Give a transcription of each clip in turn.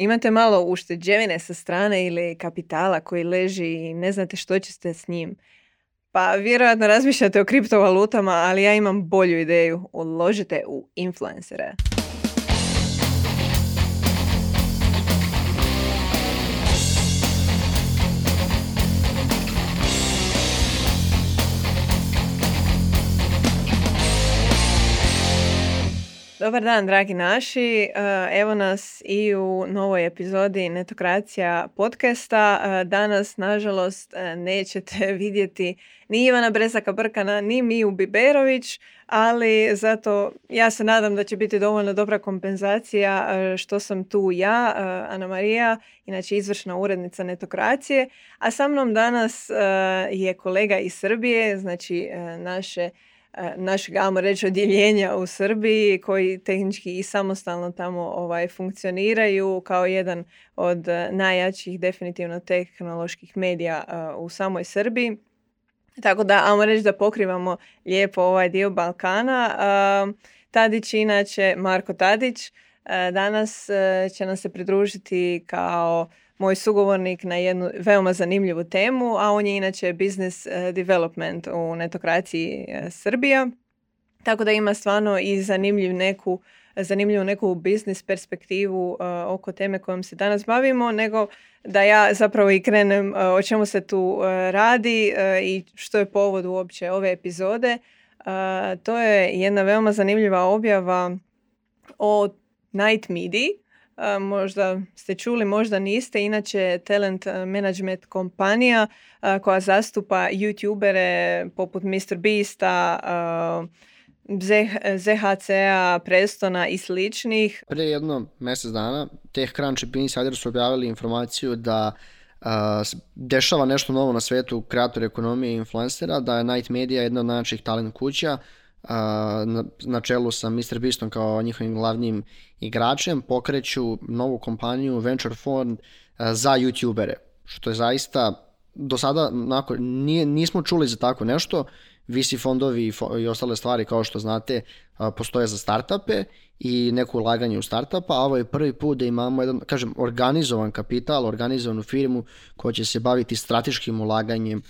Imate malo ušteđevine sa strane ili kapitala koji leži i ne znate što ćete s njim. Pa vjerojatno razmišljate o kriptovalutama, ali ja imam bolju ideju. Uložite u influencere. Dobar dan, dragi naši. E, evo nas i u novoj epizodi Netokracija podcasta. E, danas, nažalost, e, nećete vidjeti ni Ivana Bresaka Brkana, ni Miju Biberović, ali zato ja se nadam da će biti dovoljno dobra kompenzacija što sam tu ja, Ana Marija, inače izvršna urednica Netokracije, a sa mnom danas je kolega iz Srbije, znači naše našeg, ajmo reći, odjeljenja u Srbiji koji tehnički i samostalno tamo ovaj, funkcioniraju kao jedan od e, najjačih definitivno tehnoloških medija e, u samoj Srbiji. Tako da, ajmo reći da pokrivamo lijepo ovaj dio Balkana. Tadić, inače Marko Tadić, danas će nam se pridružiti kao moj sugovornik na jednu veoma zanimljivu temu, a on je inače business eh, development u netokraciji eh, Srbija. Tako da ima stvarno i zanimljiv neku, zanimljivu neku biznis perspektivu eh, oko teme kojom se danas bavimo, nego da ja zapravo i krenem o čemu se tu radi i što je povod uopće ove epizode. To je jedna veoma zanimljiva objava o Night Midi, možda ste čuli, možda niste. Inače, talent management kompanija koja zastupa youtubere poput Mr. Beasta, ZHC-a, Prestona i sličnih. Prije jedno mjesec dana TechCrunch i Insider su objavili informaciju da dešava nešto novo na svetu kreator ekonomije i influencera, da je Night Media jedna od najjačih talent kuća na, na čelu sa Mr. Beastom kao njihovim glavnim igračem pokreću novu kompaniju Venture Fund za youtubere, što je zaista do sada nije, nismo čuli za tako nešto visi fondovi i ostale stvari kao što znate postoje za startupe i neko ulaganje u startupa, a ovo je prvi put da imamo jedan, kažem, organizovan kapital, organizovanu firmu koja će se baviti strateškim ulaganjem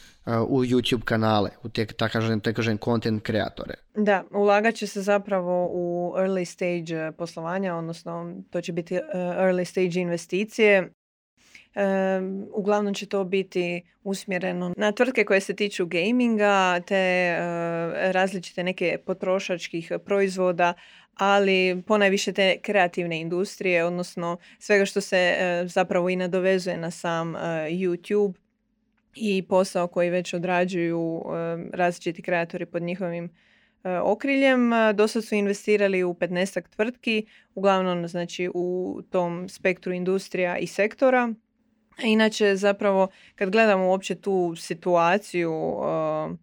u YouTube kanale, u te, tak kažem, te kažem, content kreatore. Da, ulagat će se zapravo u early stage poslovanja, odnosno to će biti early stage investicije uglavnom će to biti usmjereno na tvrtke koje se tiču gaminga te e, različite neke potrošačkih proizvoda, ali ponajviše te kreativne industrije, odnosno svega što se e, zapravo i nadovezuje na sam e, YouTube i posao koji već odrađuju različiti kreatori pod njihovim okriljem. Dosad su investirali u 15 tvrtki, uglavnom znači u tom spektru industrija i sektora. Inače, zapravo, kad gledamo uopće tu situaciju uh,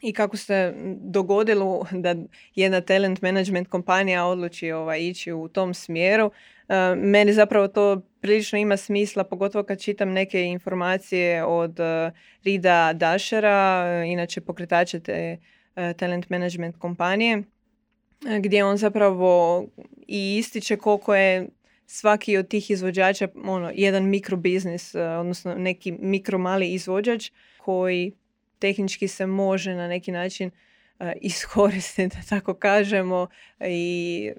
i kako se dogodilo da jedna talent management kompanija odluči ovaj, ići u tom smjeru, uh, meni zapravo to prilično ima smisla, pogotovo kad čitam neke informacije od uh, Rida Dashera, inače pokretača te talent management kompanije, gdje on zapravo i ističe koliko je svaki od tih izvođača ono, jedan mikrobiznis, e, odnosno neki mikro mali izvođač koji tehnički se može na neki način uh, iskoristiti, da tako kažemo, i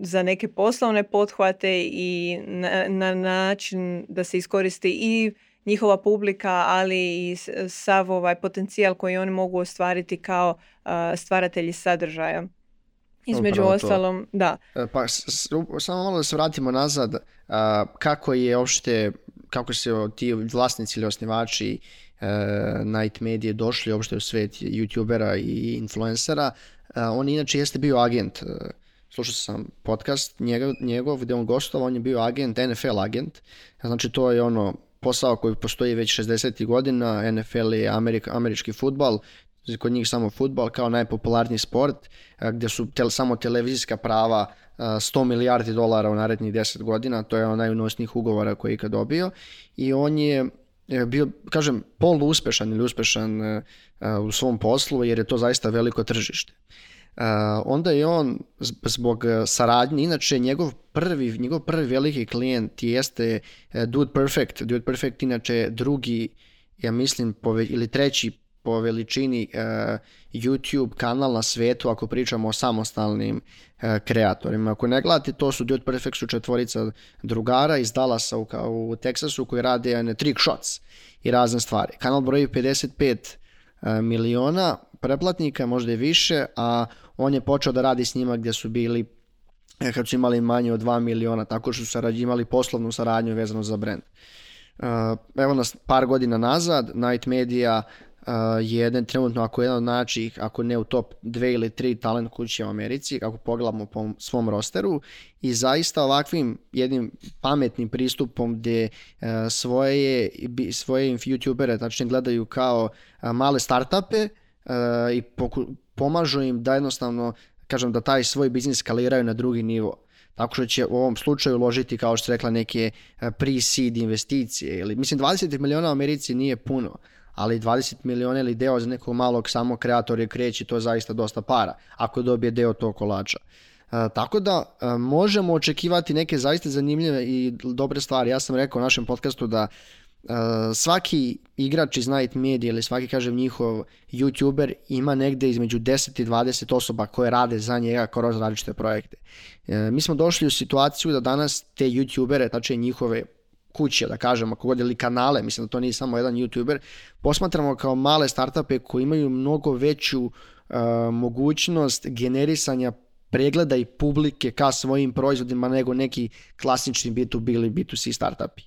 za neke poslovne pothvate i na, na način da se iskoristi i njihova publika, ali i sav ovaj potencijal koji oni mogu ostvariti kao uh, stvaratelji sadržaja. Između ostalom, da. E, pa samo malo da se vratimo nazad, kako je uopšte, kako se ti vlasnici ili osnivači uh, Night Media došli uopšte u svet youtubera i influencera. on inače jeste bio agent, slušao sam podcast njegov, njegov gdje on gostovao, on je bio agent, NFL agent, znači to je ono posao koji postoji već 60. godina, NFL je američki futbal kod njih samo futbal kao najpopularniji sport, gdje su tel, samo televizijska prava 100 milijardi dolara u narednih 10 godina, to je onaj unosnih ugovora koji je ikad dobio i on je bio, kažem, polu uspešan ili uspešan u svom poslu jer je to zaista veliko tržište. onda je on zbog saradnje, inače njegov prvi, njegov prvi veliki klijent jeste Dude Perfect. Dude Perfect inače drugi, ja mislim, ili treći po veličini YouTube kanal na svijetu ako pričamo o samostalnim kreatorima. Ako ne gledate, to su Dude Perfect su četvorica drugara iz Dallasa u, u Teksasu koji rade ne, trick shots i razne stvari. Kanal broji 55 miliona preplatnika, možda i više, a on je počeo da radi s njima gdje su bili e, kad su imali manje od 2 miliona, tako što su imali poslovnu saradnju vezano za brand. E, evo nas par godina nazad, Night Media jedan trenutno ako jedan od naših, ako ne u top dve ili tri talent kuće u Americi, kako pogledamo po svom rosteru i zaista ovakvim jednim pametnim pristupom gdje svoje, svoje youtubere tačnije gledaju kao male startupe i pomažu im da jednostavno kažem da taj svoj biznis skaliraju na drugi nivo. Tako što će u ovom slučaju uložiti, kao što rekla, neke pre-seed investicije. Ili, mislim, 20 miliona u Americi nije puno, ali 20 miliona ili deo za nekog malog samo kreatora kreći, to je zaista dosta para, ako dobije deo tog kolača. tako da možemo očekivati neke zaista zanimljive i dobre stvari. Ja sam rekao u našem podcastu da svaki igrač iz Night Media ili svaki, kažem, njihov youtuber ima negdje između 10 i 20 osoba koje rade za njega kroz različite projekte. E, mi smo došli u situaciju da danas te youtubere, znači njihove kuće, da kažemo, ako god ili kanale, mislim da to nije samo jedan youtuber, posmatramo kao male startupe koji imaju mnogo veću e, mogućnost generisanja pregleda i publike ka svojim proizvodima nego neki klasični B2B ili B2C startupi.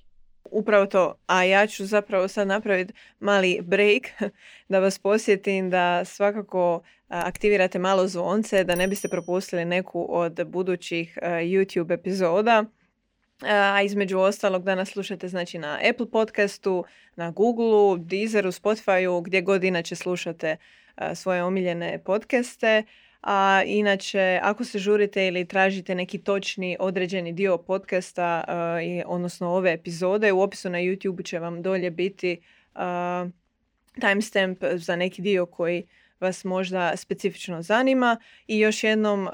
Upravo to. A ja ću zapravo sad napraviti mali break da vas posjetim da svakako aktivirate malo zvonce da ne biste propustili neku od budućih YouTube epizoda. A između ostalog da nas slušate znači na Apple podcastu, na Googleu, Deezeru, Spotifyu, gdje god inače slušate svoje omiljene podcaste. A inače, ako se žurite ili tražite neki točni određeni dio podcasta, uh, odnosno ove epizode, u opisu na YouTube će vam dolje biti timestamp za neki dio koji vas možda specifično zanima. I još jednom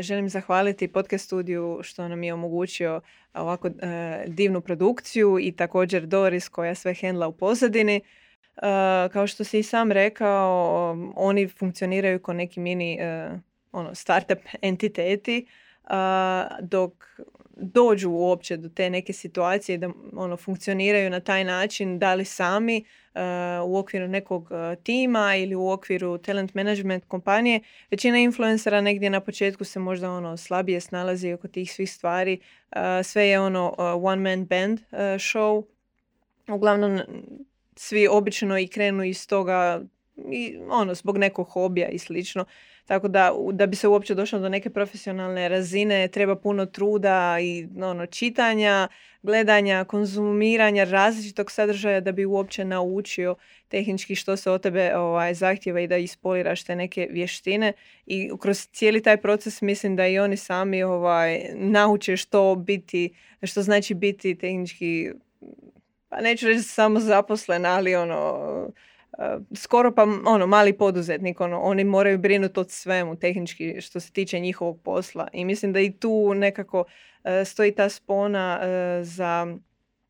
želim zahvaliti podcast studiju što nam je omogućio ovako divnu produkciju i također Doris koja sve hendla u pozadini. Uh, kao što si i sam rekao, oni funkcioniraju kao neki mini uh, ono, startup entiteti, uh, dok dođu uopće do te neke situacije da ono, funkcioniraju na taj način, da li sami u okviru nekog tima ili u okviru talent management kompanije. Većina influencera negdje na početku se možda ono slabije snalazi oko tih svih stvari. sve je ono one man band show. Uglavnom svi obično i krenu iz toga i ono zbog nekog hobija i slično. Tako da da bi se uopće došlo do neke profesionalne razine treba puno truda i ono čitanja, gledanja, konzumiranja različitog sadržaja da bi uopće naučio tehnički što se od tebe ovaj, zahtjeva i da ispoliraš te neke vještine. I kroz cijeli taj proces mislim da i oni sami ovaj, nauče što biti, što znači biti tehnički pa neću reći samo zaposlen, ali ono, skoro pa ono, mali poduzetnik, ono, oni moraju brinuti od svemu tehnički što se tiče njihovog posla. I mislim da i tu nekako e, stoji ta spona e, za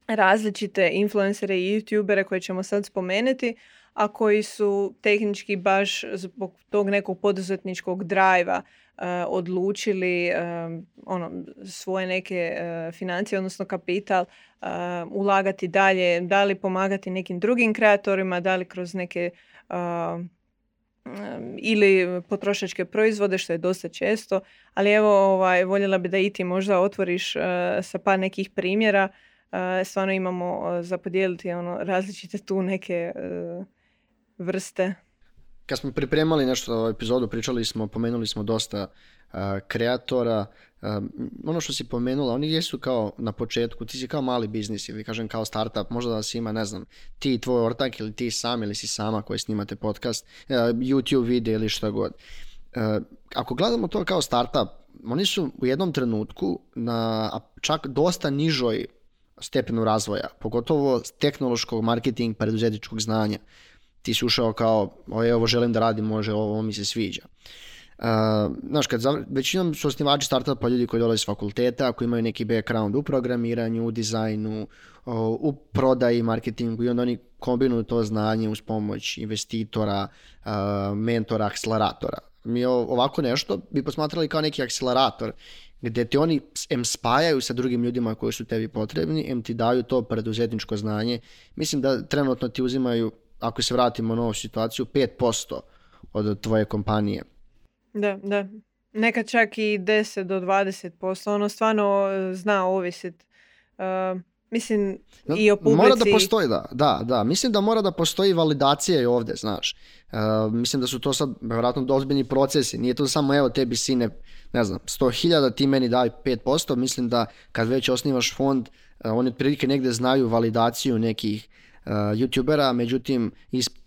različite influencere i youtubere koje ćemo sad spomenuti, a koji su tehnički baš zbog tog nekog poduzetničkog drajva odlučili ono, svoje neke financije, odnosno kapital ulagati dalje, da li pomagati nekim drugim kreatorima, da li kroz neke ili potrošačke proizvode, što je dosta često, ali evo ovaj, voljela bi da i ti možda otvoriš sa par nekih primjera. Stvarno imamo za podijeliti ono, različite tu neke vrste. Kad smo pripremali nešto epizodu, pričali smo, pomenuli smo dosta kreatora, ono što si pomenula, oni jesu kao na početku, ti si kao mali biznis ili kažem kao startup, možda da si ima, ne znam, ti tvoj ortak ili ti sam ili si sama koji snimate podcast, YouTube video ili što god. Ako gledamo to kao startup, oni su u jednom trenutku na čak dosta nižoj stepenu razvoja, pogotovo tehnološkog marketing preduzetničkog znanja. Ti si ušao kao, ovo želim da radim, može, ovo mi se sviđa. znaš, kad zav... većinom su osnivači startupa ljudi koji dolaze s fakulteta, koji imaju neki background u programiranju, u dizajnu, u prodaji, marketingu i onda oni kombinuju to znanje uz pomoć investitora, mentora, akceleratora. Mi ovako nešto bi posmatrali kao neki akcelerator gdje ti oni em spajaju sa drugim ljudima koji su tebi potrebni, em ti daju to preduzetničko znanje. Mislim da trenutno ti uzimaju, ako se vratimo na ovu situaciju, 5% od tvoje kompanije. Da, da. Nekad čak i 10 do 20%. Ono stvarno e, zna ovisit. Uh, mislim i o publici. Mora da postoji, da, da, da. Mislim da mora da postoji validacija i ovdje, znaš. Uh, mislim da su to sad vjerojatno ozbiljni procesi. Nije to samo evo tebi sine, ne znam, 100.000 ti meni daj 5%. Mislim da kad već osnivaš fond, uh, oni otprilike negdje znaju validaciju nekih uh, youtubera, međutim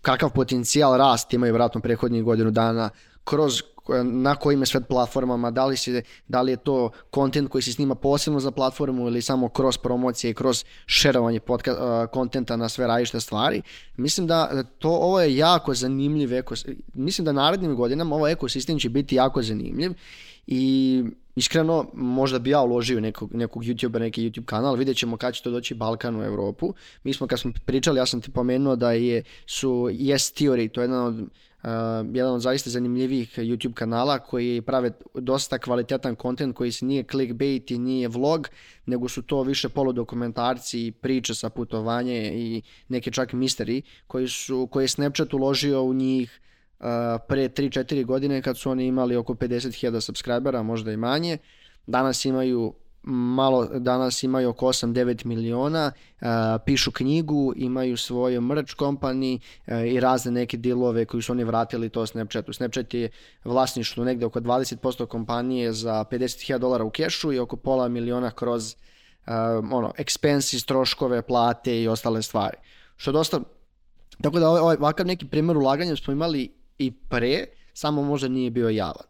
kakav potencijal rast imaju vjerojatno prethodnih godinu dana kroz na kojim sve platformama, da li, si, da li je to kontent koji se snima posebno za platformu ili samo kroz promocije i kroz šerovanje kontenta na sve različite stvari. Mislim da to ovo je jako zanimljiv ekosistem. Mislim da narednim godinama ovaj ekosistem će biti jako zanimljiv i Iskreno, možda bi ja uložio nekog, nekog YouTubera, neki YouTube kanal, vidjet ćemo kad će to doći Balkan u Europu. Mi smo kad smo pričali, ja sam ti pomenuo da je, su Yes Theory, to je jedan od jedan od zaista zanimljivih YouTube kanala koji prave dosta kvalitetan kontent koji se nije clickbait i nije vlog, nego su to više poludokumentarci i priče sa putovanje i neke čak misteri koji, su, koji je Snapchat uložio u njih pre 3-4 godine kad su oni imali oko 50.000 subscribera, možda i manje. Danas imaju malo danas imaju oko 8-9 miliona, pišu knjigu, imaju svoju merch company i razne neke dilove koji su oni vratili to Snapchatu. Snapchat je vlasništvo negdje oko 20% kompanije za 50.000 dolara u kešu i oko pola miliona kroz ono, expenses, troškove, plate i ostale stvari. Što dosta, tako da ovaj, ovakav neki primjer ulaganja smo imali i pre, samo možda nije bio javan.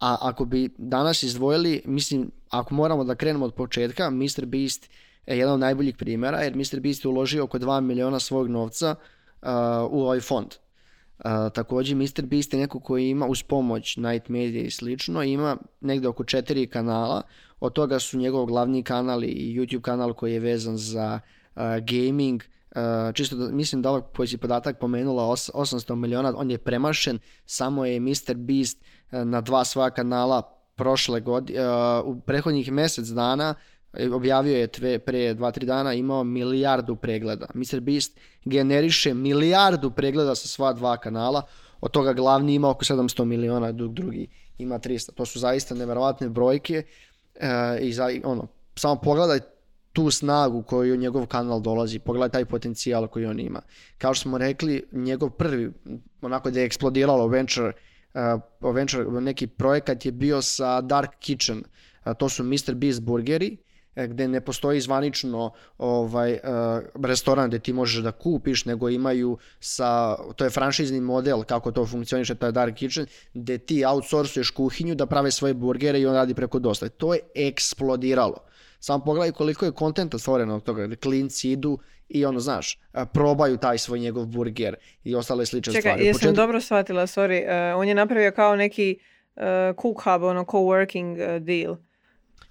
A ako bi danas izdvojili, mislim, ako moramo da krenemo od početka, Mr. Beast je jedan od najboljih primjera, jer Mr. Beast je uložio oko 2 miliona svog novca uh, u ovaj fond. Uh, također Mr. Beast je neko koji ima uz pomoć Night Media i slično, ima negdje oko četiri kanala, od toga su njegov glavni kanal i YouTube kanal koji je vezan za uh, gaming, čisto da, mislim da ovaj koji si podatak pomenula 800 miliona, on je premašen, samo je Mr. Beast uh, na dva svoja kanala prošle godine, uh, u prethodnih mjesec dana objavio je tve, pre 2-3 dana imao milijardu pregleda. Mr. Beast generiše milijardu pregleda sa sva dva kanala, od toga glavni ima oko 700 miliona, dok drugi ima 300. To su zaista neverovatne brojke i za, ono, samo pogledaj tu snagu koju njegov kanal dolazi, pogledaj taj potencijal koji on ima. Kao što smo rekli, njegov prvi, onako da je eksplodiralo venture, uh, venture neki projekat je bio sa Dark Kitchen, uh, to su Mr. Beast burgeri, uh, gdje ne postoji zvanično ovaj uh, restoran gdje ti možeš da kupiš, nego imaju sa, to je franšizni model kako to funkcioniše, taj Dark Kitchen, gdje ti outsourcuješ kuhinju da prave svoje burgere i on radi preko dosta. To je eksplodiralo. Samo pogledaj koliko je kontenta stvoreno od toga. Klinci idu i ono, znaš, probaju taj svoj njegov burger i ostale slične Čekaj, stvari. Čekaj, jesam dobro shvatila, sorry. Uh, on je napravio kao neki uh, cook hub, ono, co-working uh, deal.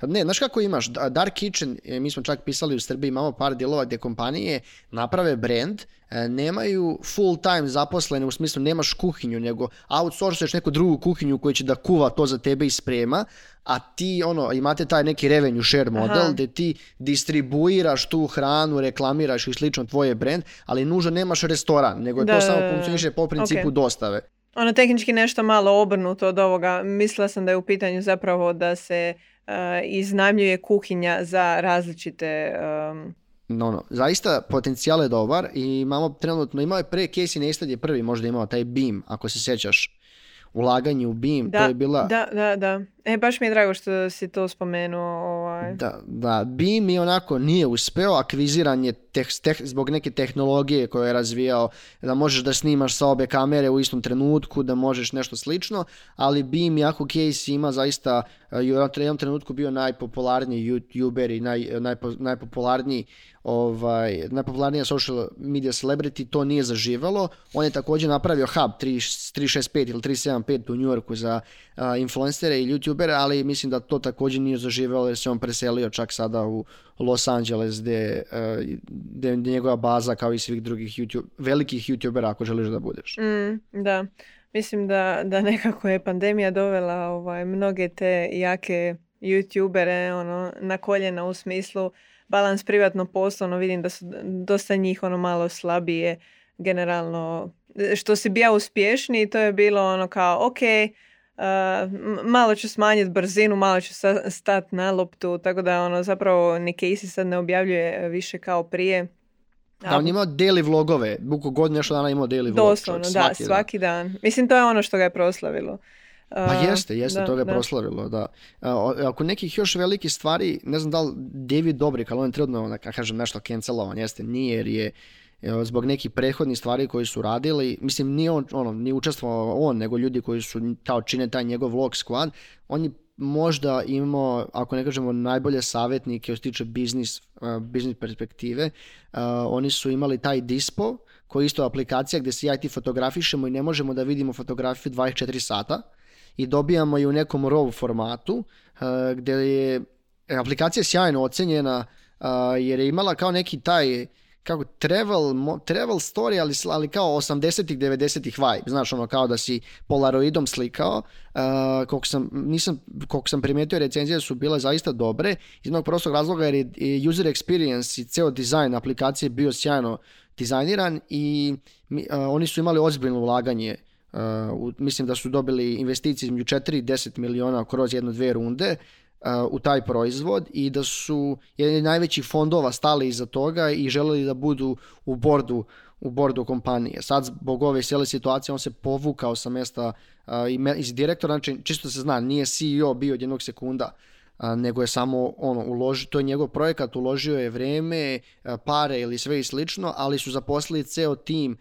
Ne, znaš kako imaš, Dark Kitchen, e, mi smo čak pisali u Srbiji, imamo par dijelova gdje kompanije naprave brand, e, nemaju full time zaposlene, u smislu nemaš kuhinju, nego outsourceš neku drugu kuhinju koja će da kuva to za tebe i sprema, a ti ono, imate taj neki revenue share model Aha. gdje ti distribuiraš tu hranu, reklamiraš i slično tvoje brand, ali nužno nemaš restoran, nego da, to samo funkcioniše po principu okay. dostave. Ono tehnički nešto malo obrnuto od ovoga. Mislila sam da je u pitanju zapravo da se uh, iznajmljuje kuhinja za različite... Um... No, no, zaista potencijal je dobar i imamo trenutno, imao je pre Casey Neistat prvi možda imao taj Beam, ako se sjećaš ulaganje u BIM, da, to je bila... Da, da, da. E, baš mi je drago što si to spomenuo. Ovaj. Da, da, BIM je onako nije uspeo, akviziran je zbog neke tehnologije koje je razvijao, da možeš da snimaš sa obe kamere u istom trenutku, da možeš nešto slično, ali BIM jako case ima zaista, u jednom trenutku bio najpopularniji youtuber i naj, najpopularniji ovaj, najpopularnija social media celebrity, to nije zaživalo. On je također napravio hub 365 ili 375 u New Yorku za uh, influencere i youtubere, ali mislim da to također nije zaživelo jer se on preselio čak sada u Los Angeles gdje, je njegova baza kao i svih drugih YouTube, velikih youtubera ako želiš da budeš. Mm, da, mislim da, da nekako je pandemija dovela ovaj, mnoge te jake youtubere ono, na koljena u smislu balans privatno poslovno vidim da su dosta njih ono malo slabije generalno što si bija uspješniji to je bilo ono kao ok malo ću smanjiti brzinu malo ću stati na loptu tako da ono zapravo ni Casey sad ne objavljuje više kao prije da, on imao daily vlogove, buko god nešto dana imao daily vlog. Doslovno, da, svaki dan. Mislim, to je ono što ga je proslavilo. Pa jeste, jeste, to ga je proslavilo, da. Ako nekih još velikih stvari, ne znam da li David Dobrik, ali on je trenutno, da kažem, nešto cancelovan, jeste, nije jer je zbog nekih prethodnih stvari koji su radili, mislim nije on, ono, nije učestvovao on, nego ljudi koji su kao čine taj njegov vlog squad, on je možda imao, ako ne kažemo najbolje savjetnike što se tiče biznis, biznis perspektive, oni su imali taj Dispo, koji je isto aplikacija gdje se ja i fotografišemo i ne možemo da vidimo fotografiju 24 sata, i dobijamo je u nekom RAW formatu gdje je aplikacija sjajno ocenjena jer je imala kao neki taj kako travel, travel story, ali, ali kao 80-ih, 90-ih vibe. Znaš, ono kao da si polaroidom slikao. Uh, koliko, sam, nisam, koliko sam primijetio, recenzije su bile zaista dobre. Iz jednog prostog razloga jer je user experience i ceo dizajn aplikacije bio sjajno dizajniran i oni su imali ozbiljno ulaganje Uh, mislim da su dobili investicije između 4 i 10 miliona kroz jedno dvije runde uh, u taj proizvod i da su jedni najvećih fondova stali iza toga i želeli da budu u bordu u bordu kompanije. Sad zbog ove cijele situacije on se povukao sa mjesta uh, iz direktora, znači čisto se zna, nije CEO bio od jednog sekunda, nego je samo ono, uloži, to je njegov projekat, uložio je vrijeme, pare ili sve i slično, ali su zaposlili ceo tim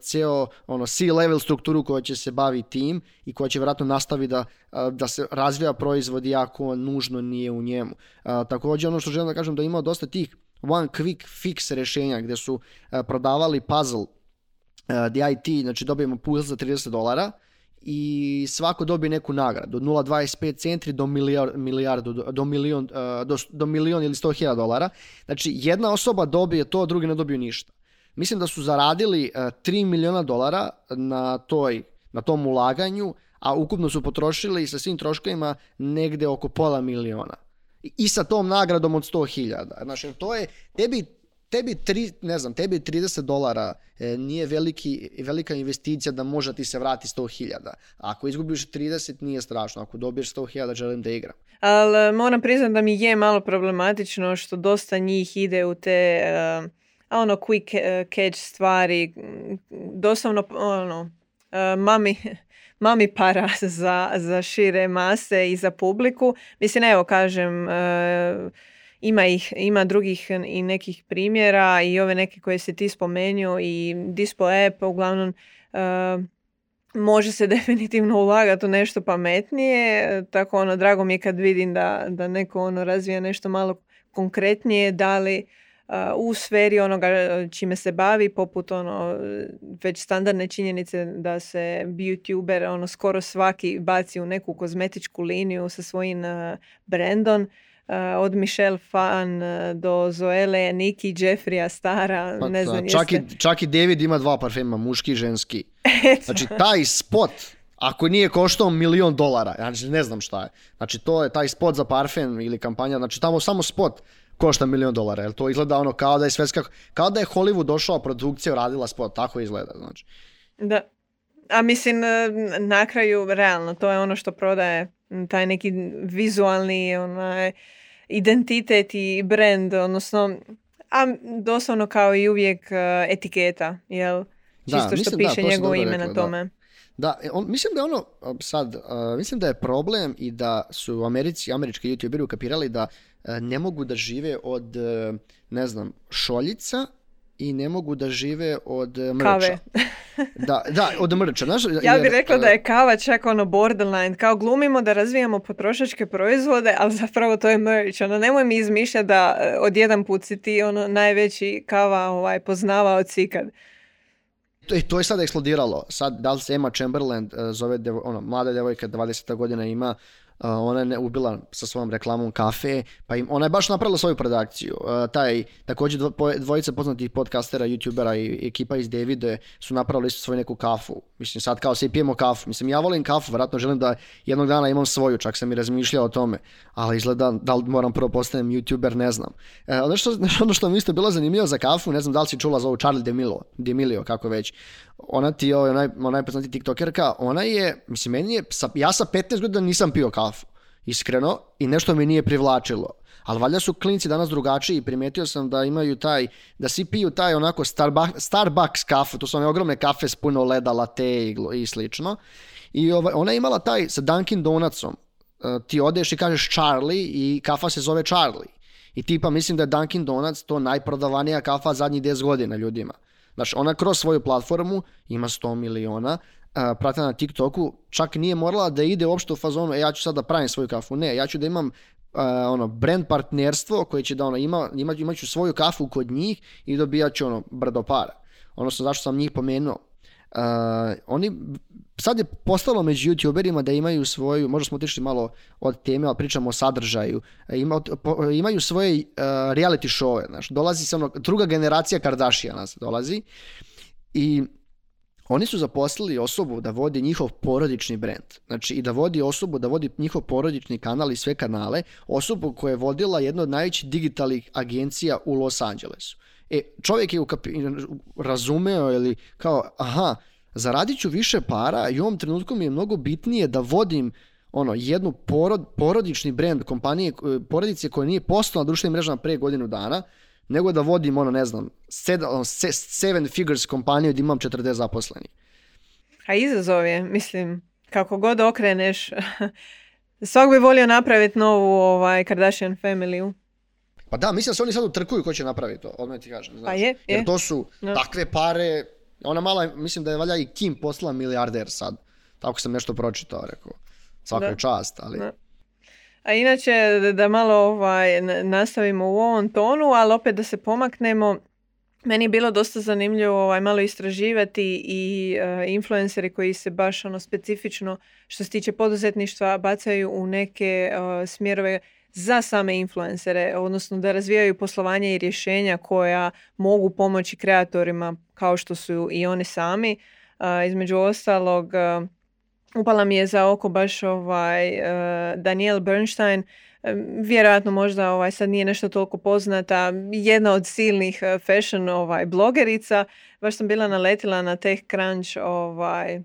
ceo ono, C-level strukturu koja će se bavi tim i koja će vjerojatno nastaviti da, da se razvija proizvod iako nužno nije u njemu. Također ono što želim da kažem da ima dosta tih one quick fix rješenja gdje su prodavali puzzle DIT, znači dobijemo puzzle za 30 dolara i svako dobije neku nagradu od 0,25 centri do milijardu, do milion, do, do milion ili 100.000 dolara. Znači jedna osoba dobije to, drugi ne dobiju ništa. Mislim da su zaradili 3 e, milijuna dolara na, toj, na tom ulaganju, a ukupno su potrošili sa svim troškovima negde oko pola miliona. I sa tom nagradom od 100.000. Znači, to je, tebi, tebi, tri, ne znam, tebi 30 dolara e, nije veliki, velika investicija da može ti se vrati 100.000. Ako izgubiš 30 nije strašno, ako dobiješ 100.000 želim da igram. Ali e, moram priznati da mi je malo problematično što dosta njih ide u te ono quick eh, catch stvari, doslovno ono, eh, mami, mami para za, za šire mase i za publiku. Mislim, evo kažem, eh, ima ih, ima drugih i nekih primjera i ove neke koje se ti spomenuo i Dispo app uglavnom može se definitivno ulagati u nešto pametnije, tako ono drago mi je kad vidim da, da neko ono razvija nešto malo konkretnije, da li u sferi onoga e, čime se bavi, poput ono već standardne činjenice da se youtuber ono skoro svaki baci u neku kozmetičku liniju sa svojim uh, brandom. od Michelle Fan do Zoele, Niki, Jeffrija, Stara, pa, ne znam čak, i, čak i David ima dva parfema, muški i ženski. Znači taj spot ako nije koštao milion dolara, znači ne znam šta je. Znači to je taj spot za parfem ili kampanja, znači tamo samo spot košta milion dolara. Jel to izgleda ono kao da je svetska, kao da je Hollywood došao, produkcija radila spot, tako izgleda, znači. Da. A mislim, e, na kraju, realno, to je ono što prodaje taj neki vizualni onaj, identitet i brand, odnosno, a doslovno kao i uvijek e, etiketa, jel? Čisto da, što piše njegovo ime na tome. Da, e, on, mislim da je ono, sad, mislim da je problem i da su Americi, američki youtuberi ukapirali da ne mogu da žive od, ne znam, šoljica i ne mogu da žive od mrča. Kave. da, da, od mrča. Znaš, ja bih rekla da je kava čak ono borderline. Kao glumimo da razvijamo potrošačke proizvode, ali zapravo to je merch. Ono, nemoj mi izmišljati da od jedan put si ti ono najveći kava ovaj, poznavao cikad to, to je sad eksplodiralo. Sad, da li se Emma Chamberlain uh, zove, devo, ono, mlada devojka, 20 godina ima, ona je ubila sa svojom reklamom kafe, pa im, ona je baš napravila svoju produkciju. taj, također dvojica poznatih podcastera, youtubera i ekipa iz Davide su napravili svoju neku kafu. Mislim, sad kao svi pijemo kafu. Mislim, ja volim kafu, vjerojatno želim da jednog dana imam svoju, čak sam i razmišljao o tome. Ali izgleda da li moram prvo postanem youtuber, ne znam. E, ono, što, ono što mi isto bilo zanimljivo za kafu, ne znam da li si čula za ovu Charlie D'Amelio, D'Amelio kako već. Ona ti je onaj, onaj poznati tiktokerka, ona je, mislim, meni je, ja sa 15 godina nisam pio kafu iskreno, i nešto mi nije privlačilo. Ali valjda su klinci danas drugačiji i primetio sam da imaju taj, da svi piju taj onako Starbucks, Starbucks kafu, to su one ogromne kafe s puno leda, latte i, i slično. I ovaj, ona je imala taj sa Dunkin Donutsom. E, ti odeš i kažeš Charlie i kafa se zove Charlie. I tipa mislim da je Dunkin Donuts to najprodavanija kafa zadnjih 10 godina ljudima. Znači, ona kroz svoju platformu ima 100 miliona, pratila na TikToku, čak nije morala da ide uopšte u fazonu, e, ja ću sad da pravim svoju kafu. Ne, ja ću da imam ono, brand partnerstvo koje će da ono, ima, ima, imat ću svoju kafu kod njih i dobijat ću ono, brdo para. Odnosno, zašto sam njih pomenuo? Uh, oni, sad je postalo među youtuberima da imaju svoju, možda smo otišli malo od teme, ali pričamo o sadržaju, ima, imaju svoje uh, reality showe, znaš, dolazi se ono, druga generacija Kardashiana dolazi i oni su zaposlili osobu da vodi njihov porodični brand. Znači i da vodi osobu, da vodi njihov porodični kanal i sve kanale, osobu koja je vodila jednu od najvećih digitalnih agencija u Los Angelesu. E, čovjek je razumeo ili kao, aha, zaradit ću više para i u ovom trenutku mi je mnogo bitnije da vodim ono, jednu porod, porodični brand kompanije, porodice koja nije postala na društvenim mrežama pre godinu dana, nego da vodim, ono, ne znam, ono, seven figures kompaniju gdje imam 40 zaposlenih. A izazov je, mislim, kako god okreneš, svak bi volio napraviti novu ovaj, Kardashian family Pa da, mislim da se oni sad utrkuju ko će napraviti to, odmah ti kažem. Pa je, Jer to su takve pare, ona mala, mislim da je valja i Kim postala milijarder sad. Tako sam nešto pročitao, rekao. Svaka čast, ali... A inače, da malo ovaj, nastavimo u ovom tonu, ali opet da se pomaknemo, meni je bilo dosta zanimljivo ovaj, malo istraživati i uh, influenceri koji se baš ono specifično što se tiče poduzetništva bacaju u neke uh, smjerove za same influencere, odnosno da razvijaju poslovanje i rješenja koja mogu pomoći kreatorima kao što su i oni sami. Uh, između ostalog, upala mi je za oko baš ovaj uh, Daniel Bernstein vjerojatno možda ovaj sad nije nešto toliko poznata jedna od silnih uh, fashion ovaj blogerica baš sam bila naletila na TechCrunch ovaj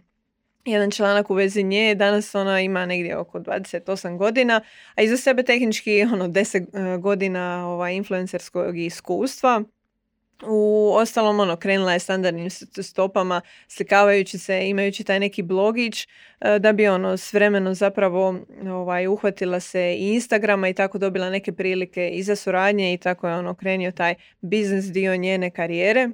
jedan članak u vezi nje, danas ona ima negdje oko 28 godina, a iza sebe tehnički ono 10 uh, godina ovaj, influencerskog iskustva. U ostalom, ono, krenula je standardnim stopama, slikavajući se, imajući taj neki blogić, e, da bi ono s vremenom zapravo ovaj, uhvatila se i Instagrama i tako dobila neke prilike i za suradnje i tako je ono krenio taj biznis dio njene karijere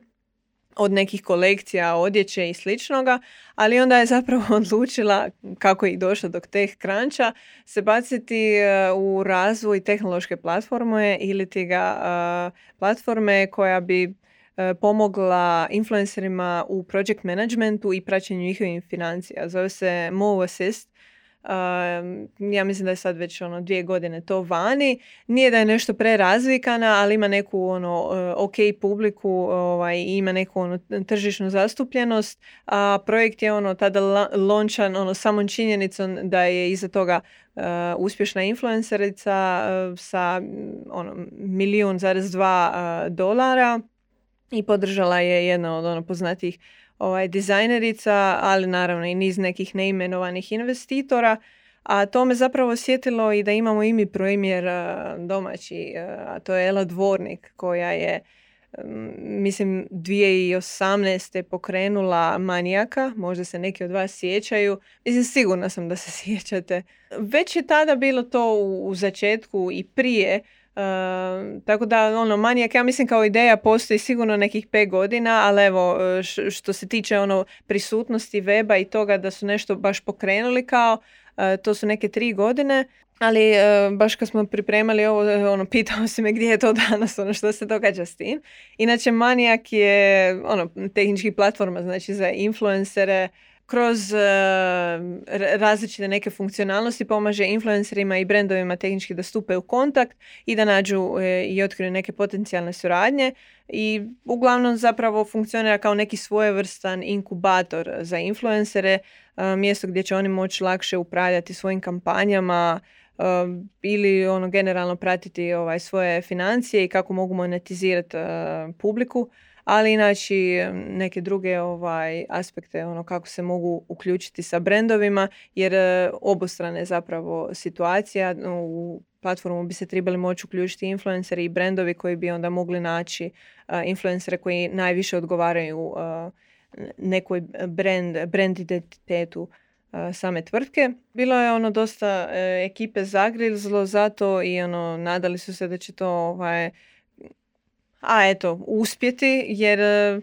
od nekih kolekcija odjeće i sličnoga, ali onda je zapravo odlučila, kako je i došla do teh kranča, se baciti e, u razvoj tehnološke platforme ili ti ga e, platforme koja bi e, pomogla influencerima u project managementu i praćenju njihovih financija. Zove se Move Assist ja mislim da je sad već ono dvije godine to vani. Nije da je nešto prerazvikana, ali ima neku ono e, ok publiku, ovaj, ima neku ono tržišnu zastupljenost, a projekt je ono tada lončan ono samom činjenicom da je iza toga uh, uspješna influencerica uh, sa ono milijun zarez dva dolara i podržala je jedna od ono poznatijih ovaj, dizajnerica, ali naravno i niz nekih neimenovanih investitora. A to me zapravo sjetilo i da imamo i mi primjer domaći, a to je Ela Dvornik koja je mislim 2018. pokrenula Manijaka, možda se neki od vas sjećaju. Mislim, sigurna sam da se sjećate. Već je tada bilo to u, začetku i prije, tako da ono manijak ja mislim kao ideja postoji sigurno nekih pet godina, ali evo što se tiče ono prisutnosti weba i toga da su nešto baš pokrenuli kao to su neke tri godine. Ali e, baš kad smo pripremali ovo, e, ono, pitao se me gdje je to danas, ono, što se događa s tim. Inače, Manijak je ono, tehnički platforma, znači za influencere, kroz uh, različite neke funkcionalnosti pomaže influencerima i brendovima tehnički da stupe u kontakt i da nađu i otkriju neke potencijalne suradnje i uglavnom zapravo funkcionira kao neki svojevrstan inkubator za influencere, mjesto gdje će oni moći lakše upravljati svojim kampanjama, ili ono generalno pratiti ovaj svoje financije i kako mogu monetizirati uh, publiku, ali inače neke druge ovaj aspekte ono kako se mogu uključiti sa brendovima jer uh, obostrane zapravo situacija u platformu bi se trebali moći uključiti influenceri i brendovi koji bi onda mogli naći uh, influencere koji najviše odgovaraju nekoj brand, brand identitetu same tvrtke. Bilo je ono dosta e, ekipe zagrizlo zato i ono nadali su se da će to ovaj, a eto uspjeti jer e,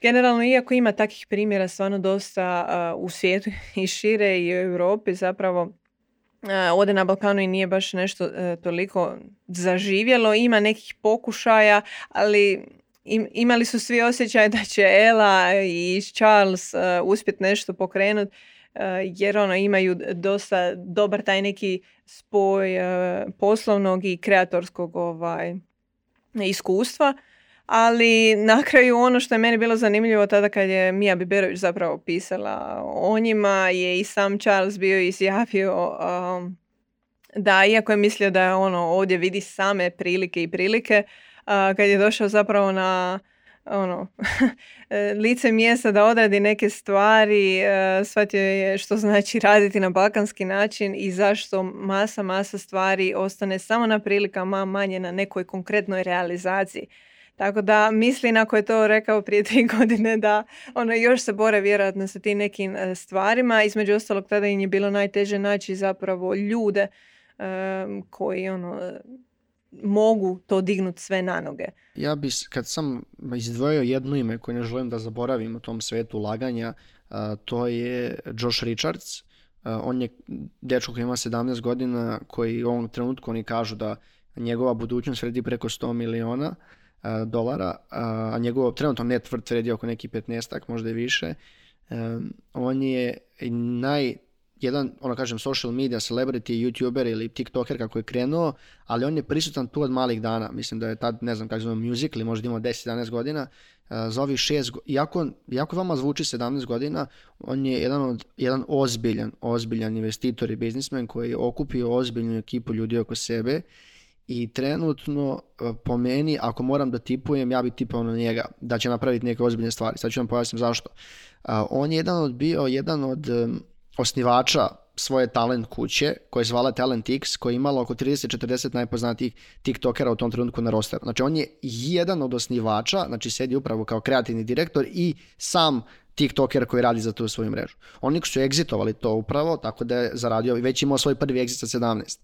generalno iako ima takvih primjera stvarno dosta u svijetu i šire i u Europi zapravo ovdje na Balkanu i nije baš nešto e, toliko zaživjelo. Ima nekih pokušaja, ali imali su svi osjećaj da će Ela i Charles uspjeti nešto pokrenuti jer ono imaju dosta dobar taj neki spoj poslovnog i kreatorskog ovaj, iskustva. Ali na kraju ono što je meni bilo zanimljivo tada kad je Mija Biberović zapravo pisala o njima je i sam Charles bio izjavio um, da iako je mislio da ono ovdje vidi same prilike i prilike, uh, kad je došao zapravo na ono, e, lice mjesta da odradi neke stvari, e, shvatio je što znači raditi na balkanski način i zašto masa, masa stvari ostane samo na prilikama, manje na nekoj konkretnoj realizaciji. Tako da mislim ako je to rekao prije tri godine da ono još se bore vjerojatno sa tim nekim e, stvarima. Između ostalog tada im je bilo najteže naći zapravo ljude koji ono mogu to dignuti sve na noge. Ja bi, kad sam izdvojio jedno ime koje ne želim da zaboravim u tom svetu ulaganja, to je Josh Richards. on je dečko koji ima 17 godina, koji u ovom trenutku oni kažu da njegova budućnost vredi preko 100 miliona dolara, a njegov trenutno net worth vredi oko neki 15 možda i više. on je naj jedan, ono kažem, social media, celebrity, youtuber ili tiktoker kako je krenuo, ali on je prisutan tu od malih dana. Mislim da je tad, ne znam kako zove, music ili možda imao 10-11 godina. Za ovih šest, iako, iako vama zvuči 17 godina, on je jedan, od, jedan ozbiljan, ozbiljan investitor i biznismen koji je okupio ozbiljnu ekipu ljudi oko sebe i trenutno e, po meni, ako moram da tipujem, ja bih tipao na njega da će napraviti neke ozbiljne stvari. Sad ću vam pojasniti zašto. on je jedan od bio jedan od osnivača svoje talent kuće koja zvala Talent X koja je imala oko 30-40 najpoznatijih tiktokera u tom trenutku na rosteru. Znači on je jedan od osnivača, znači sedi upravo kao kreativni direktor i sam tiktoker koji radi za tu svoju mrežu. Oni su exitovali to upravo, tako da je zaradio, već imao svoj prvi exit sa 17.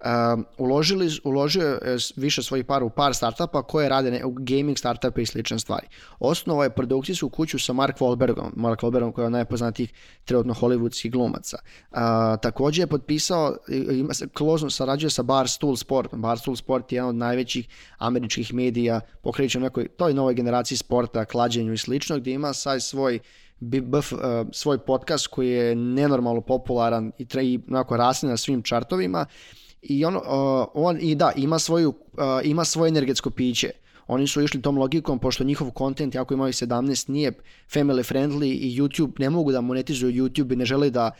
Uh, uložili, uložio je više svojih para u par startupa koje rade ne, gaming startupe i slične stvari. Osnovo je produkcijsku kuću sa Mark Wahlbergom, Mark Wahlbergom koji je najpoznatijih trenutno hollywoodskih glumaca. Uh, također je potpisao, ima se klozno sarađuje sa Barstool Sport. Barstool Sport je jedan od najvećih američkih medija, pokreće u nekoj toj novoj generaciji sporta, klađenju i slično, gdje ima sad svoj BF, uh, svoj podcast koji je nenormalno popularan i, i onako rasne na svim čartovima i on, on i da, ima, svoju, ima svoje energetsko piće. Oni su išli tom logikom, pošto njihov kontent, jako imaju 17, nije family friendly i YouTube, ne mogu da monetizuju YouTube i ne žele da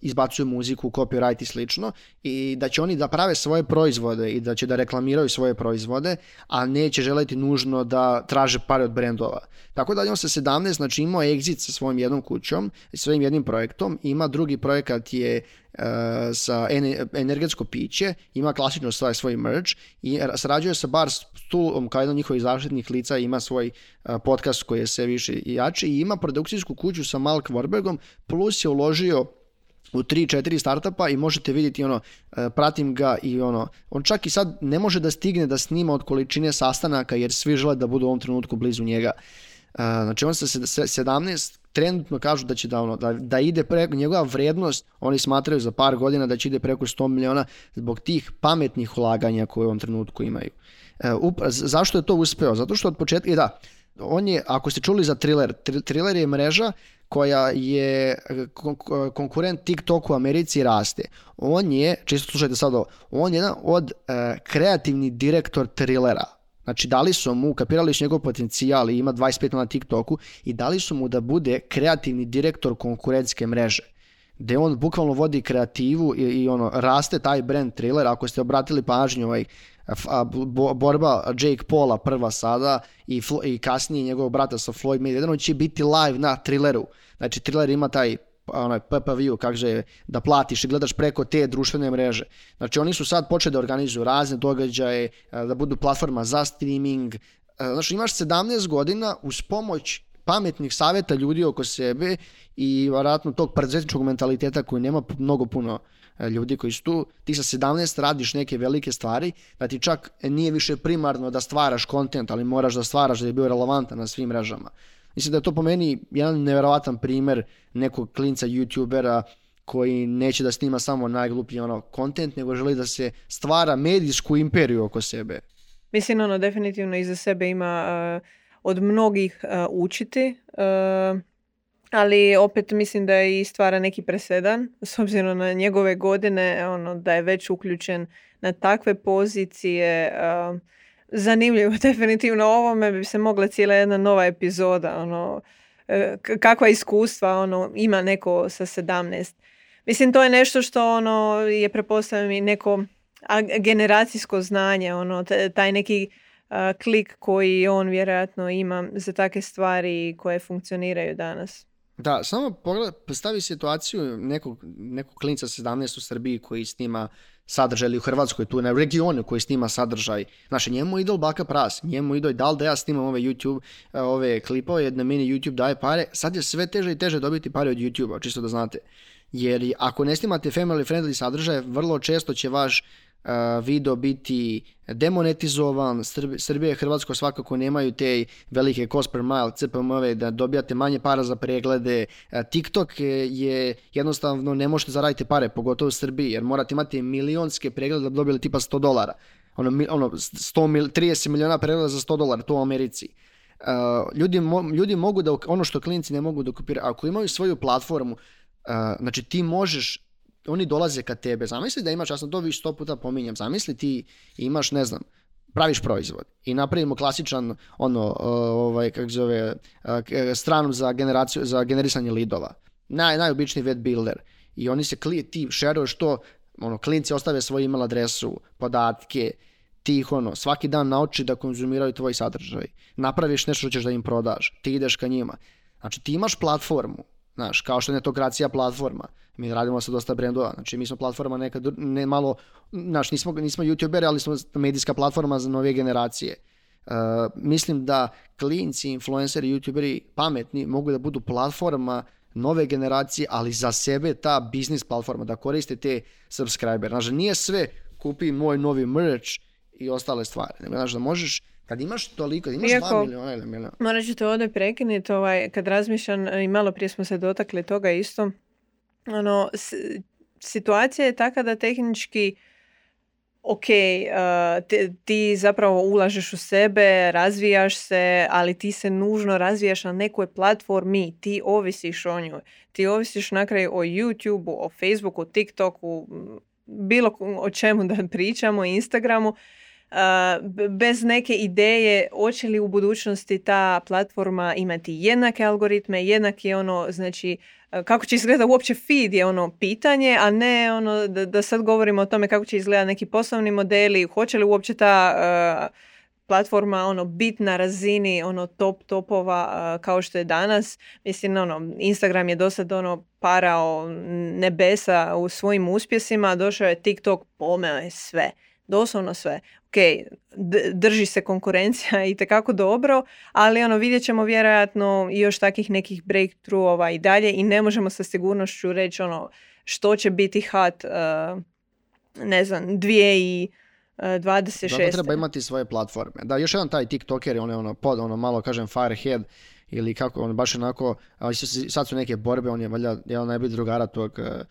izbacuju muziku, copyright i slično i da će oni da prave svoje proizvode i da će da reklamiraju svoje proizvode, a neće želiti nužno da traže pare od brendova. Tako da on sa 17, znači imao exit sa svojim jednom kućom i svojim jednim projektom, ima drugi projekat je sa energetsko piće, ima klasično svoj, svoj merch i sarađuje sa Bar Stulom kao jedan od njihovih zaštitnih lica, ima svoj podcast koji je sve više jači i ima produkcijsku kuću sa Malk Warbergom, plus je uložio u 3-4 startupa i možete vidjeti ono, pratim ga i ono, on čak i sad ne može da stigne da snima od količine sastanaka jer svi žele da budu u ovom trenutku blizu njega. Znači on se 17 trenutno kažu da će da, ono, da, da ide preko, njegova vrednost, oni smatraju za par godina da će ide preko 100 miliona zbog tih pametnih ulaganja koje u ovom trenutku imaju. E, zašto je to uspeo? Zato što od početka, i da, on je, ako ste čuli za Thriller, Thriller je mreža koja je konkurent TikToku u Americi raste. On je, čisto slušajte sad ovo, on je jedan od e, kreativni direktor Thrillera Znači, dali su mu, kapirali su njegov potencijal i ima 25 na TikToku i dali su mu da bude kreativni direktor konkurentske mreže gde on bukvalno vodi kreativu i, i ono raste taj brand thriller ako ste obratili pažnju ovaj borba Jake Paula prva sada i, i kasnije njegovog brata sa Floyd Mayweather on će biti live na thrilleru znači thriller ima taj onaj PPV-u, kaže, da platiš i gledaš preko te društvene mreže. Znači oni su sad počeli da organizuju razne događaje, da budu platforma za streaming. Znači imaš 17 godina uz pomoć pametnih savjeta ljudi oko sebe i vjerojatno tog preduzetničkog mentaliteta koji nema mnogo puno ljudi koji su tu, ti sa 17 radiš neke velike stvari, da ti čak nije više primarno da stvaraš kontent, ali moraš da stvaraš da je bio relevantan na svim mrežama. Mislim da je to po meni jedan nevjerovatan primjer nekog klinca youtubera koji neće da snima samo najgluplji ono kontent, nego želi da se stvara medijsku imperiju oko sebe. Mislim, ono, definitivno iza sebe ima uh, od mnogih uh, učiti, ali opet mislim da je i stvara neki presedan, s obzirom na njegove godine, ono, da je već uključen na takve pozicije, zanimljivo, definitivno ovome bi se mogla cijela jedna nova epizoda, ono, e, kakva iskustva ono, ima neko sa 17. Mislim, to je nešto što ono, je prepostavljeno i neko generacijsko znanje, ono, taj neki klik koji on vjerojatno ima za takve stvari koje funkcioniraju danas. Da, samo pogled, postavi situaciju nekog, nekog klinca 17 u Srbiji koji snima sadržaj ili u Hrvatskoj, tu na regionu koji snima sadržaj. Znači, njemu idol baka pras, njemu idol da li da ja snimam ove YouTube, e, ove klipove, jedna meni YouTube daje pare, sad je sve teže i teže dobiti pare od YouTube-a, čisto da znate. Jer ako ne snimate family friendly sadržaje, vrlo često će vaš video biti demonetizovan, Srbija i Hrvatsko svakako nemaju te velike cost per mile, CPM-ove, da dobijate manje para za preglede. TikTok je jednostavno ne možete zaraditi pare, pogotovo u Srbiji, jer morate imati milionske preglede da bi dobili tipa 100 dolara. Ono, ono 100 30 miliona pregleda za 100 dolara, to u Americi. ljudi, ljudi mogu da, ono što klinci ne mogu da okupiraju, ako imaju svoju platformu, znači ti možeš oni dolaze ka tebe. Zamisli da imaš, ja sam to više sto puta pominjam, zamisli ti imaš, ne znam, praviš proizvod i napravimo klasičan ono ovaj kako zove stranu za generaciju za generisanje lidova. Naj najobičniji web builder i oni se kli, ti šeruješ to ono klinci ostave svoju email adresu, podatke, ti ih ono svaki dan nauči da konzumiraju tvoj sadržaj. Napraviš nešto što ćeš da im prodaš, ti ideš ka njima. Znači ti imaš platformu Znaš, kao što je netokracija platforma. Mi radimo sa dosta brendova. Znači, mi smo platforma nekad ne malo, znaš, nismo, nismo youtuberi, ali smo medijska platforma za nove generacije. Uh, mislim da klinci, influenceri, youtuberi pametni mogu da budu platforma nove generacije, ali za sebe ta biznis platforma, da koriste te subscriber. Znači, nije sve kupi moj novi merch i ostale stvari. Nego, znači, da možeš kad imaš toliko, imaš Iako, 2 miliona ili miliona. Morat ću te ovdje prekinuti, ovaj, kad razmišljam, i malo prije smo se dotakli toga isto, ono, situacija je taka da tehnički ok, uh, ti zapravo ulažeš u sebe, razvijaš se, ali ti se nužno razvijaš na nekoj platformi, ti ovisiš o njoj. Ti ovisiš na kraju o YouTubeu, o Facebooku, TikToku, bilo o čemu da pričamo, Instagramu bez neke ideje hoće li u budućnosti ta platforma imati jednake algoritme, jednaki ono, znači kako će izgledati uopće feed je ono pitanje, a ne ono da, da sad govorimo o tome kako će izgledati neki poslovni modeli, hoće li uopće ta platforma ono bit na razini ono top topova kao što je danas. Mislim ono Instagram je do sad ono parao nebesa u svojim uspjesima, došao je TikTok, pomeo je sve. Doslovno sve. Ok, drži se konkurencija i tekako dobro, ali ono vidjet ćemo vjerojatno još takih nekih breakthroughova i dalje i ne možemo sa sigurnošću reći ono što će biti hot uh, ne znam, dvije i 26. Zato treba imati svoje platforme. Da, još jedan taj TikToker, on je ono, pod, ono malo kažem firehead, ili kako, on baš onako, sad su neke borbe, on je valjda jedan najbolji drugara tog, eh,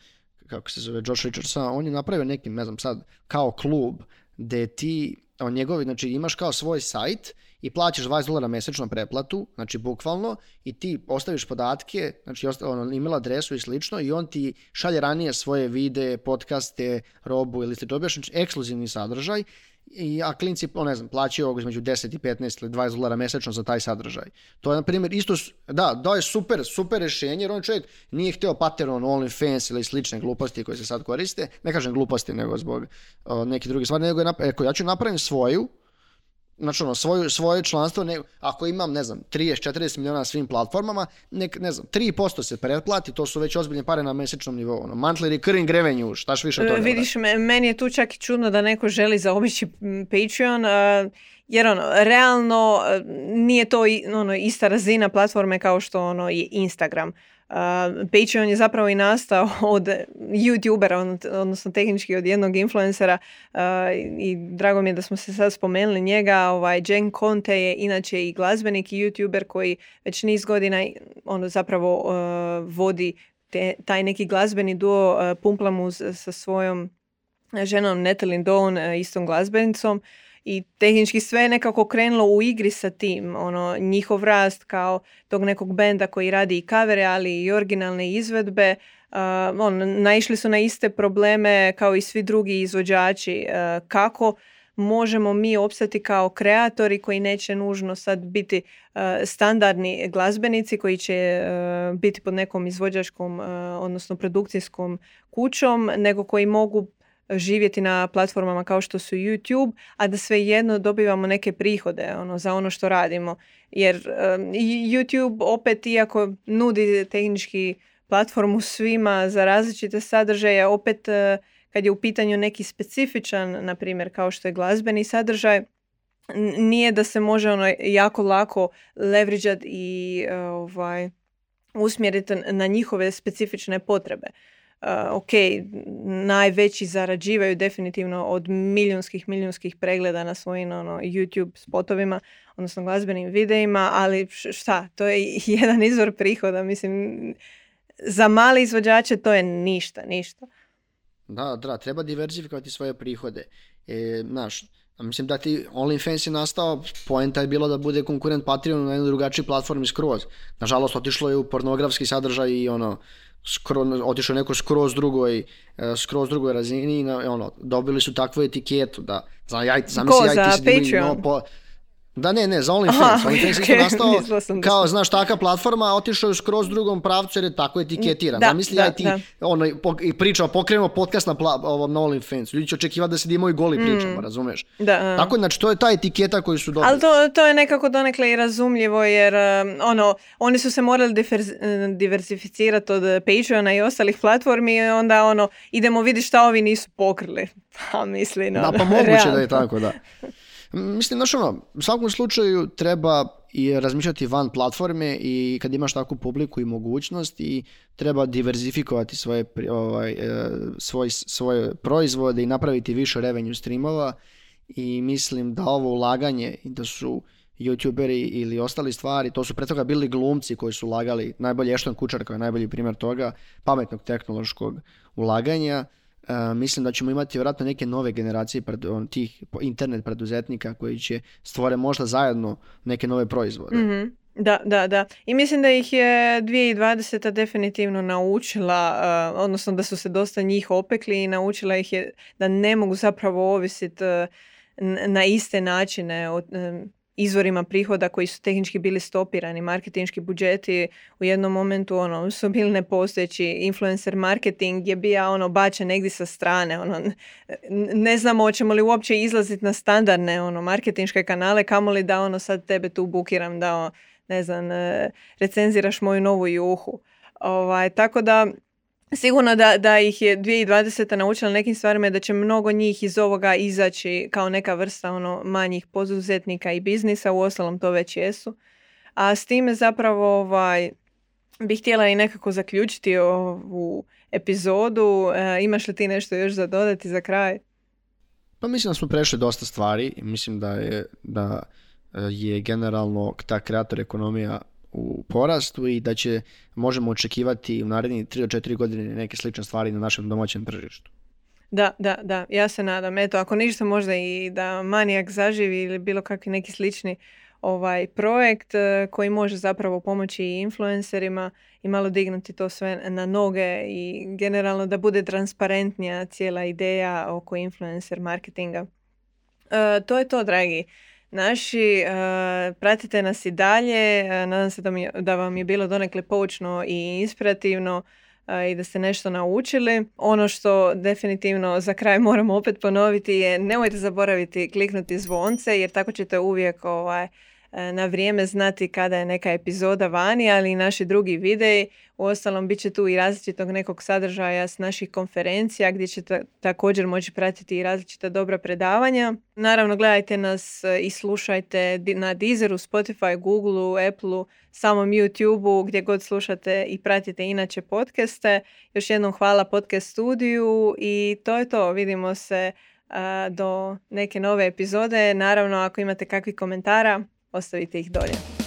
kako se zove, Josh Richardsa, on je napravio neki, ne znam sad, kao klub, gdje ti, on njegovi, znači imaš kao svoj sajt i plaćaš 20 dolara mjesečno pretplatu, znači bukvalno, i ti ostaviš podatke, znači ono, email adresu i slično, i on ti šalje ranije svoje videe, podcaste, robu ili dobiješ znači, ekskluzivni sadržaj, i, a klinci, ne znam, plaćaju ovog između 10 i 15 ili 20 dolara mjesečno za taj sadržaj. To je, na primjer, isto, da, da je super, super rješenje, jer on čovjek nije htio Patreon, OnlyFans ili slične gluposti koje se sad koriste, ne kažem gluposti, nego zbog o, neki drugi stvari, nego je, eko, ja ću napravim svoju, znači ono, svoju, svoje članstvo, ne, ako imam, ne znam, 30-40 milijuna na svim platformama, nek, ne znam, 3% se pretplati, to su već ozbiljne pare na mjesečnom nivou, ono, monthly recurring revenue, štaš više od toga. Vidiš, meni je tu čak i čudno da neko želi zaobići Patreon, jer ono, realno nije to ono, ista razina platforme kao što ono je Instagram. Patreon je zapravo i nastao od youtubera, odnosno tehnički od jednog influencera i drago mi je da smo se sad spomenuli njega. Ovaj, Jen Conte je inače i glazbenik i youtuber koji već niz godina ono zapravo vodi te, taj neki glazbeni duo Pumplamus sa svojom ženom Natalie Dawn, istom glazbenicom i tehnički sve je nekako krenulo u igri sa tim, ono, njihov rast kao tog nekog benda koji radi i kavere, ali i originalne izvedbe, uh, on, naišli su na iste probleme kao i svi drugi izvođači, uh, kako možemo mi opstati kao kreatori koji neće nužno sad biti uh, standardni glazbenici koji će biti pod nekom izvođačkom odnosno produkcijskom kućom, nego koji mogu živjeti na platformama kao što su YouTube, a da svejedno dobivamo neke prihode ono, za ono što radimo. Jer YouTube opet, iako nudi tehnički platformu svima za različite sadržaje, opet uh, kad je u pitanju neki specifičan, na primjer kao što je glazbeni sadržaj, nije da se može ono jako lako leveriđati i uh, ovaj, usmjeriti na njihove specifične potrebe ok, najveći zarađivaju definitivno od milijunskih, milijunskih pregleda na svojim ono, YouTube spotovima, odnosno glazbenim videima, ali šta, to je jedan izvor prihoda, mislim, za mali izvođače to je ništa, ništa. Da, da, treba diversifikovati svoje prihode. E, znaš, mislim da ti OnlyFans je nastao, poenta je bilo da bude konkurent Patreonu na jednoj drugačiji platformi skroz. Nažalost, otišlo je u pornografski sadržaj i ono, skroz, otišao neko skroz drugoj, e, skroz drugoj razini i ono, dobili su takvu etiketu da, za, ja, Ko, ja, ti si no, po, da ne, ne, za OnlyFans. OnlyFans okay. nastao kao, znaš, taka platforma, otišao je skroz drugom pravcu jer je tako etiketiran. Da, da, ja ti da. ono, i pričao, pokrenemo podcast na, pla, ovom, na OnlyFans. Ljudi će očekivati da se dimo i goli mm. pričamo, razumeš? Da. Tako, znači, to je ta etiketa koju su dobili. Ali to, to je nekako donekle i razumljivo jer, um, ono, oni su se morali diversificirati od Patreona i ostalih platformi i onda, ono, idemo vidjeti šta ovi nisu pokrili. Pa mislim, Da, pa moguće da je tako, da. Mislim, znaš ono, u svakom slučaju treba i razmišljati van platforme i kad imaš takvu publiku i mogućnost i treba diverzifikovati svoje, ovaj, e, svoj, svoje proizvode i napraviti više revenue streamova i mislim da ovo ulaganje i da su youtuberi ili ostali stvari, to su pre toga bili glumci koji su ulagali, najbolje Ešton Kučar kao je najbolji primjer toga, pametnog tehnološkog ulaganja, mislim da ćemo imati vjerojatno neke nove generacije tih internet preduzetnika koji će stvore možda zajedno neke nove proizvode. mm Da, da, da. I mislim da ih je 2020. definitivno naučila, odnosno da su se dosta njih opekli i naučila ih je da ne mogu zapravo ovisiti na iste načine od, izvorima prihoda koji su tehnički bili stopirani, marketinški budžeti u jednom momentu ono, su bili nepostojeći, influencer marketing je bio ono, bačen negdje sa strane, ono, ne znamo hoćemo li uopće izlaziti na standardne ono, marketinške kanale, kamoli da ono sad tebe tu bukiram da ne znam, e, recenziraš moju novu juhu. Ovaj, tako da Sigurno da, da ih je 2020. naučila nekim stvarima da će mnogo njih iz ovoga izaći kao neka vrsta ono manjih poduzetnika i biznisa, u ostalom to već jesu. A s time zapravo ovaj, bih htjela i nekako zaključiti ovu epizodu. E, imaš li ti nešto još za dodati za kraj? Pa mislim da smo prešli dosta stvari mislim da je, da e, je generalno ta kreator ekonomija u porastu i da će možemo očekivati u narednih 3 do 4 godine neke slične stvari na našem domaćem tržištu. Da, da, da, ja se nadam. Eto, ako ništa možda i da Manijak zaživi ili bilo kakvi neki slični ovaj projekt eh, koji može zapravo pomoći i influencerima i malo dignuti to sve na noge i generalno da bude transparentnija cijela ideja oko influencer marketinga. E, to je to, dragi naši. Uh, pratite nas i dalje. Uh, nadam se da, vam je bilo donekle poučno i inspirativno i da ste nešto naučili. Ono što definitivno za kraj moramo opet ponoviti je nemojte zaboraviti kliknuti zvonce jer tako ćete uvijek ovaj, na vrijeme znati kada je neka epizoda vani, ali i naši drugi videi. Uostalom, bit će tu i različitog nekog sadržaja s naših konferencija gdje ćete također moći pratiti i različita dobra predavanja. Naravno, gledajte nas e, i slušajte na Deezeru, Spotify, Googleu, Appleu, samom YouTubeu, gdje god slušate i pratite inače podcaste. Još jednom hvala podcast studiju i to je to. Vidimo se do neke nove epizode. Naravno, ako imate kakvih komentara, ostavite ih dolje.